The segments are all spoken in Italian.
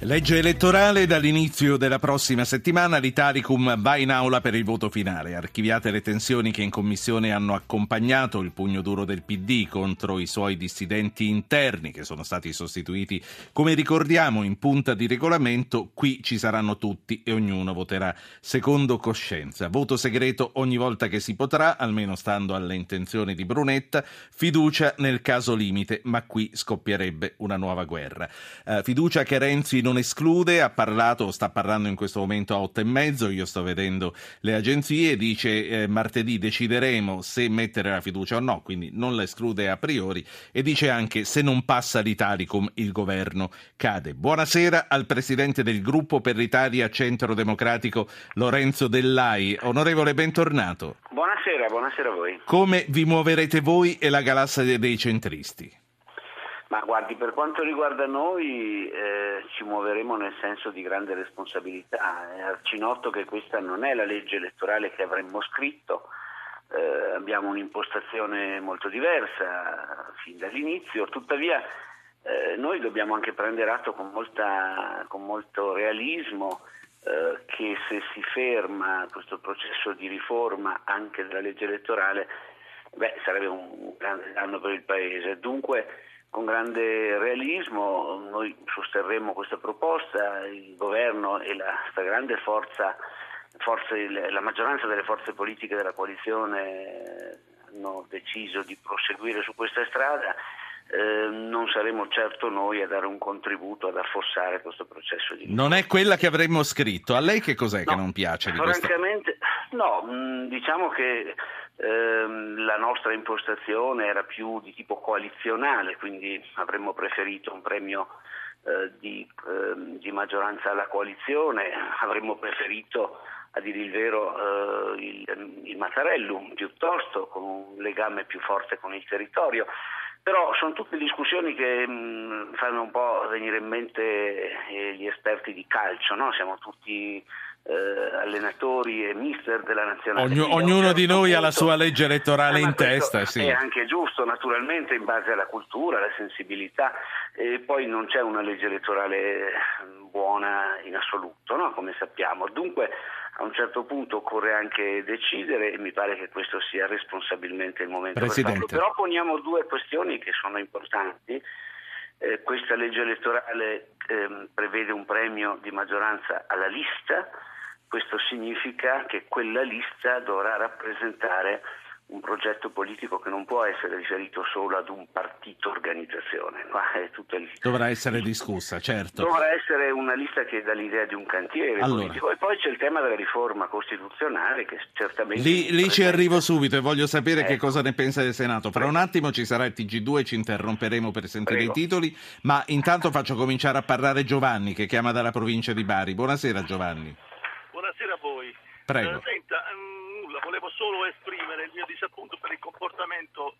Legge elettorale dall'inizio della prossima settimana l'Italicum va in aula per il voto finale. Archiviate le tensioni che in commissione hanno accompagnato il pugno duro del PD contro i suoi dissidenti interni che sono stati sostituiti, come ricordiamo, in punta di regolamento. Qui ci saranno tutti e ognuno voterà secondo coscienza. Voto segreto ogni volta che si potrà, almeno stando alle intenzioni di Brunetta. Fiducia nel caso limite, ma qui scoppierebbe una nuova guerra. Uh, fiducia che Renzi non esclude, ha parlato, sta parlando in questo momento a otto e mezzo, io sto vedendo le agenzie, dice eh, martedì decideremo se mettere la fiducia o no, quindi non la esclude a priori e dice anche se non passa l'Italicum il governo cade. Buonasera al presidente del gruppo per l'Italia Centro Democratico Lorenzo Dellai. Onorevole, bentornato. Buonasera, buonasera a voi. Come vi muoverete voi e la galassia dei centristi? Ma guardi, per quanto riguarda noi eh, ci muoveremo nel senso di grande responsabilità. È arcinotto che questa non è la legge elettorale che avremmo scritto, eh, abbiamo un'impostazione molto diversa fin dall'inizio, tuttavia eh, noi dobbiamo anche prendere atto con, molta, con molto realismo eh, che se si ferma questo processo di riforma anche della legge elettorale, beh, sarebbe un grande danno per il Paese. Dunque, con grande realismo noi sosterremo questa proposta, il governo e la grande forza, forze, la maggioranza delle forze politiche della coalizione hanno deciso di proseguire su questa strada. Eh, non saremo certo noi a dare un contributo ad affossare questo processo di Non è quella che avremmo scritto. A lei che cos'è no, che non piace di francamente? No, diciamo che Ehm, la nostra impostazione era più di tipo coalizionale, quindi avremmo preferito un premio eh, di, eh, di, maggioranza alla coalizione, avremmo preferito a dire il vero eh, il, il Mattarellum piuttosto con un legame più forte con il territorio. Però sono tutte discussioni che mh, mm, fanno un po' venire in mente eh, gli esperti di calcio, no? siamo tutti eh, allenatori e mister della nazionale. Ognu- ognuno di noi punto, ha la sua legge elettorale in testa. Sì. È anche giusto, naturalmente, in base alla cultura, alla sensibilità. E poi non c'è una legge elettorale buona in assoluto, no? come sappiamo. Dunque, a un certo punto occorre anche decidere e mi pare che questo sia responsabilmente il momento Presidente. per farlo. Però poniamo due questioni che sono importanti. Eh, questa legge elettorale eh, prevede un premio di maggioranza alla lista, questo significa che quella lista dovrà rappresentare un progetto politico che non può essere riferito solo ad un partito organizzazione, ma è tutto il... Dovrà essere discussa, certo. Dovrà essere una lista che dà l'idea di un cantiere allora. politico. E poi c'è il tema della riforma costituzionale che certamente... Lì, lì ci arrivo subito e voglio sapere ecco. che cosa ne pensa del Senato. Fra un attimo ci sarà il TG2 e ci interromperemo per sentire Prego. i titoli, ma intanto faccio cominciare a parlare Giovanni che chiama dalla provincia di Bari. Buonasera Giovanni. Buonasera a voi. Prego. Eh, solo esprimere il mio disappunto per il comportamento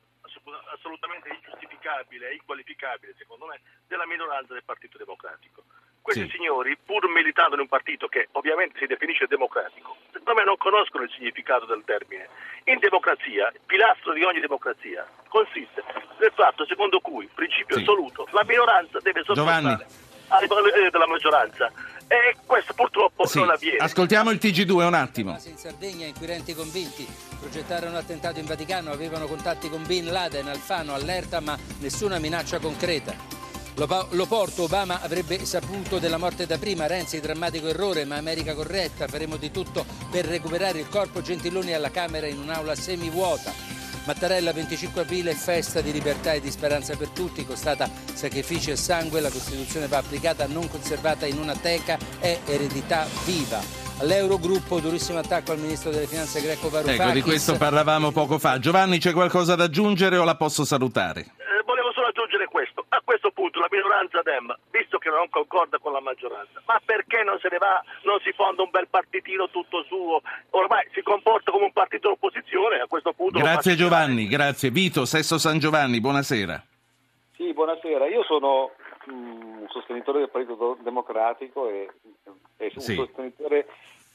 assolutamente ingiustificabile e inqualificabile, secondo me, della minoranza del Partito Democratico. Questi sì. signori, pur militando in un partito che ovviamente si definisce democratico, secondo me non conoscono il significato del termine. In democrazia, il pilastro di ogni democrazia consiste nel fatto secondo cui, principio sì. assoluto, la minoranza deve sottostare alle valori della maggioranza e questo purtroppo sì. non avviene. Ascoltiamo il TG2 un attimo. In Sardegna inquirenti convinti progettarono un attentato in Vaticano, avevano contatti con Bin Laden, Alfano, allerta ma nessuna minaccia concreta. L'Oporto, Obama avrebbe saputo della morte da prima, Renzi drammatico errore, ma America corretta, faremo di tutto per recuperare il corpo Gentiloni alla Camera in un'aula semivuota. Mattarella 25 aprile festa di libertà e di speranza per tutti, costata sacrifici e sangue, la Costituzione va applicata, non conservata in una teca, è eredità viva. All'Eurogruppo durissimo attacco al ministro delle finanze greco Varoufakis. Ecco, di questo parlavamo poco fa. Giovanni, c'è qualcosa da aggiungere o la posso salutare? La minoranza Dem, visto che non concorda con la maggioranza, ma perché non se ne va, non si fonda un bel partitino tutto suo? Ormai si comporta come un partito d'opposizione, a questo punto... Grazie Giovanni, grazie. Vito, Sesso San Giovanni, buonasera. Sì, buonasera. Io sono mm, un sostenitore del Partito Democratico e, e un sì. sostenitore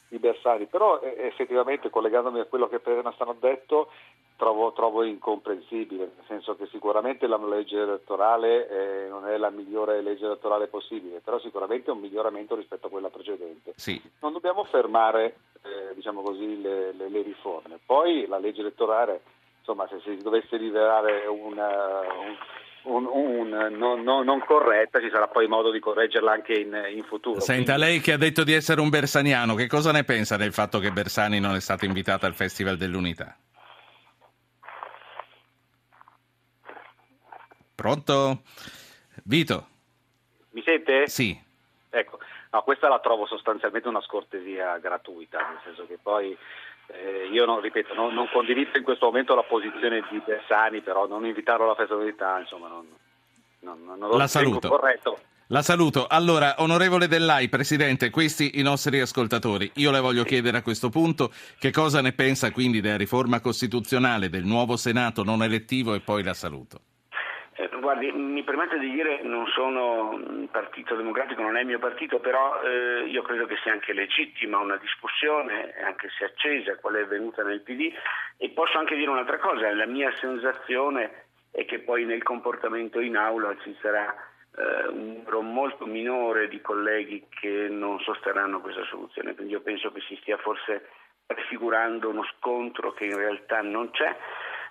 di Bersani, però eh, effettivamente collegandomi a quello che appena stanno detto trovo, trovo, incomprensibile, nel senso che sicuramente la legge elettorale eh, non è la migliore legge elettorale possibile, però sicuramente è un miglioramento rispetto a quella precedente. Sì. Non dobbiamo fermare eh, diciamo così, le, le, le, riforme. Poi la legge elettorale, insomma, se si dovesse rivelare una, un un, un, non, non, non, corretta, ci sarà poi modo di correggerla anche in, in futuro. Senta, Quindi... lei che ha detto di essere un bersaniano, che cosa ne pensa del fatto che Bersani non è stato invitato al Festival dell'Unità? Pronto? Vito? Mi sente? Sì. Ecco, no, questa la trovo sostanzialmente una scortesia gratuita, nel senso che poi eh, io non, ripeto, non, non, condivido in questo momento la posizione di Bersani, però non invitarlo alla festa dell'unità, insomma, non, non, non La saluto. corretto. La saluto. Allora, onorevole Dellai, Presidente, questi i nostri ascoltatori. Io le voglio chiedere a questo punto che cosa ne pensa quindi della riforma costituzionale, del nuovo Senato non elettivo e poi la saluto. Guardi, mi permette di dire non sono un partito democratico, non è il mio partito, però eh, io credo che sia anche legittima una discussione, anche se accesa, quale è venuta nel PD, e posso anche dire un'altra cosa, la mia sensazione è che poi nel comportamento in aula ci sarà eh, un numero molto minore di colleghi che non sosterranno questa soluzione, quindi io penso che si stia forse prefigurando uno scontro che in realtà non c'è.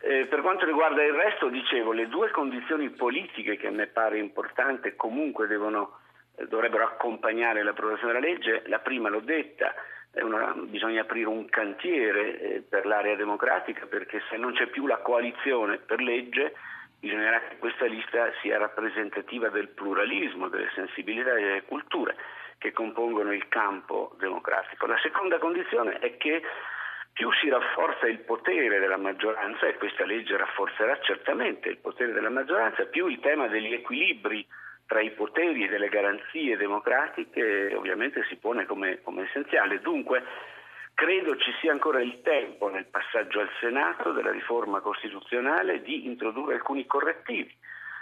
Eh, per quanto riguarda il resto, dicevo, le due condizioni politiche che a me pare importante comunque devono, eh, dovrebbero accompagnare l'approvazione della legge, la prima l'ho detta, una, bisogna aprire un cantiere eh, per l'area democratica perché se non c'è più la coalizione per legge bisognerà che questa lista sia rappresentativa del pluralismo, delle sensibilità e delle culture che compongono il campo democratico. La seconda condizione è che più si rafforza il potere della maggioranza, e questa legge rafforzerà certamente il potere della maggioranza, più il tema degli equilibri tra i poteri e delle garanzie democratiche ovviamente si pone come, come essenziale. Dunque credo ci sia ancora il tempo nel passaggio al Senato della riforma costituzionale di introdurre alcuni correttivi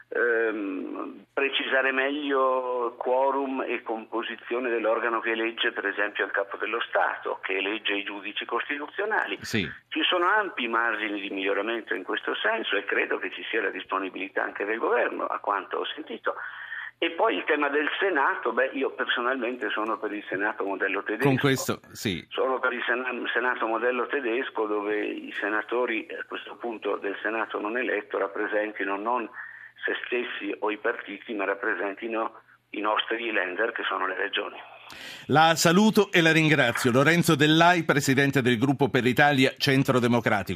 ehm, precisare meglio quorum e composizione dell'organo che elegge per esempio il capo dello Stato, che elegge i giudici costituzionali. Sì. Ci sono ampi margini di miglioramento in questo senso e credo che ci sia la disponibilità anche del governo, a quanto ho sentito. E poi il tema del Senato, beh, io personalmente sono per il Senato modello tedesco. Con questo, sì. Sono per il Senato modello tedesco dove i senatori a questo punto del Senato non eletto rappresentino non se stessi o i partiti, ma rappresentino i nostri lender che sono le regioni. La saluto e la ringrazio. Lorenzo Dellai, presidente del gruppo per l'Italia Centro Democratico.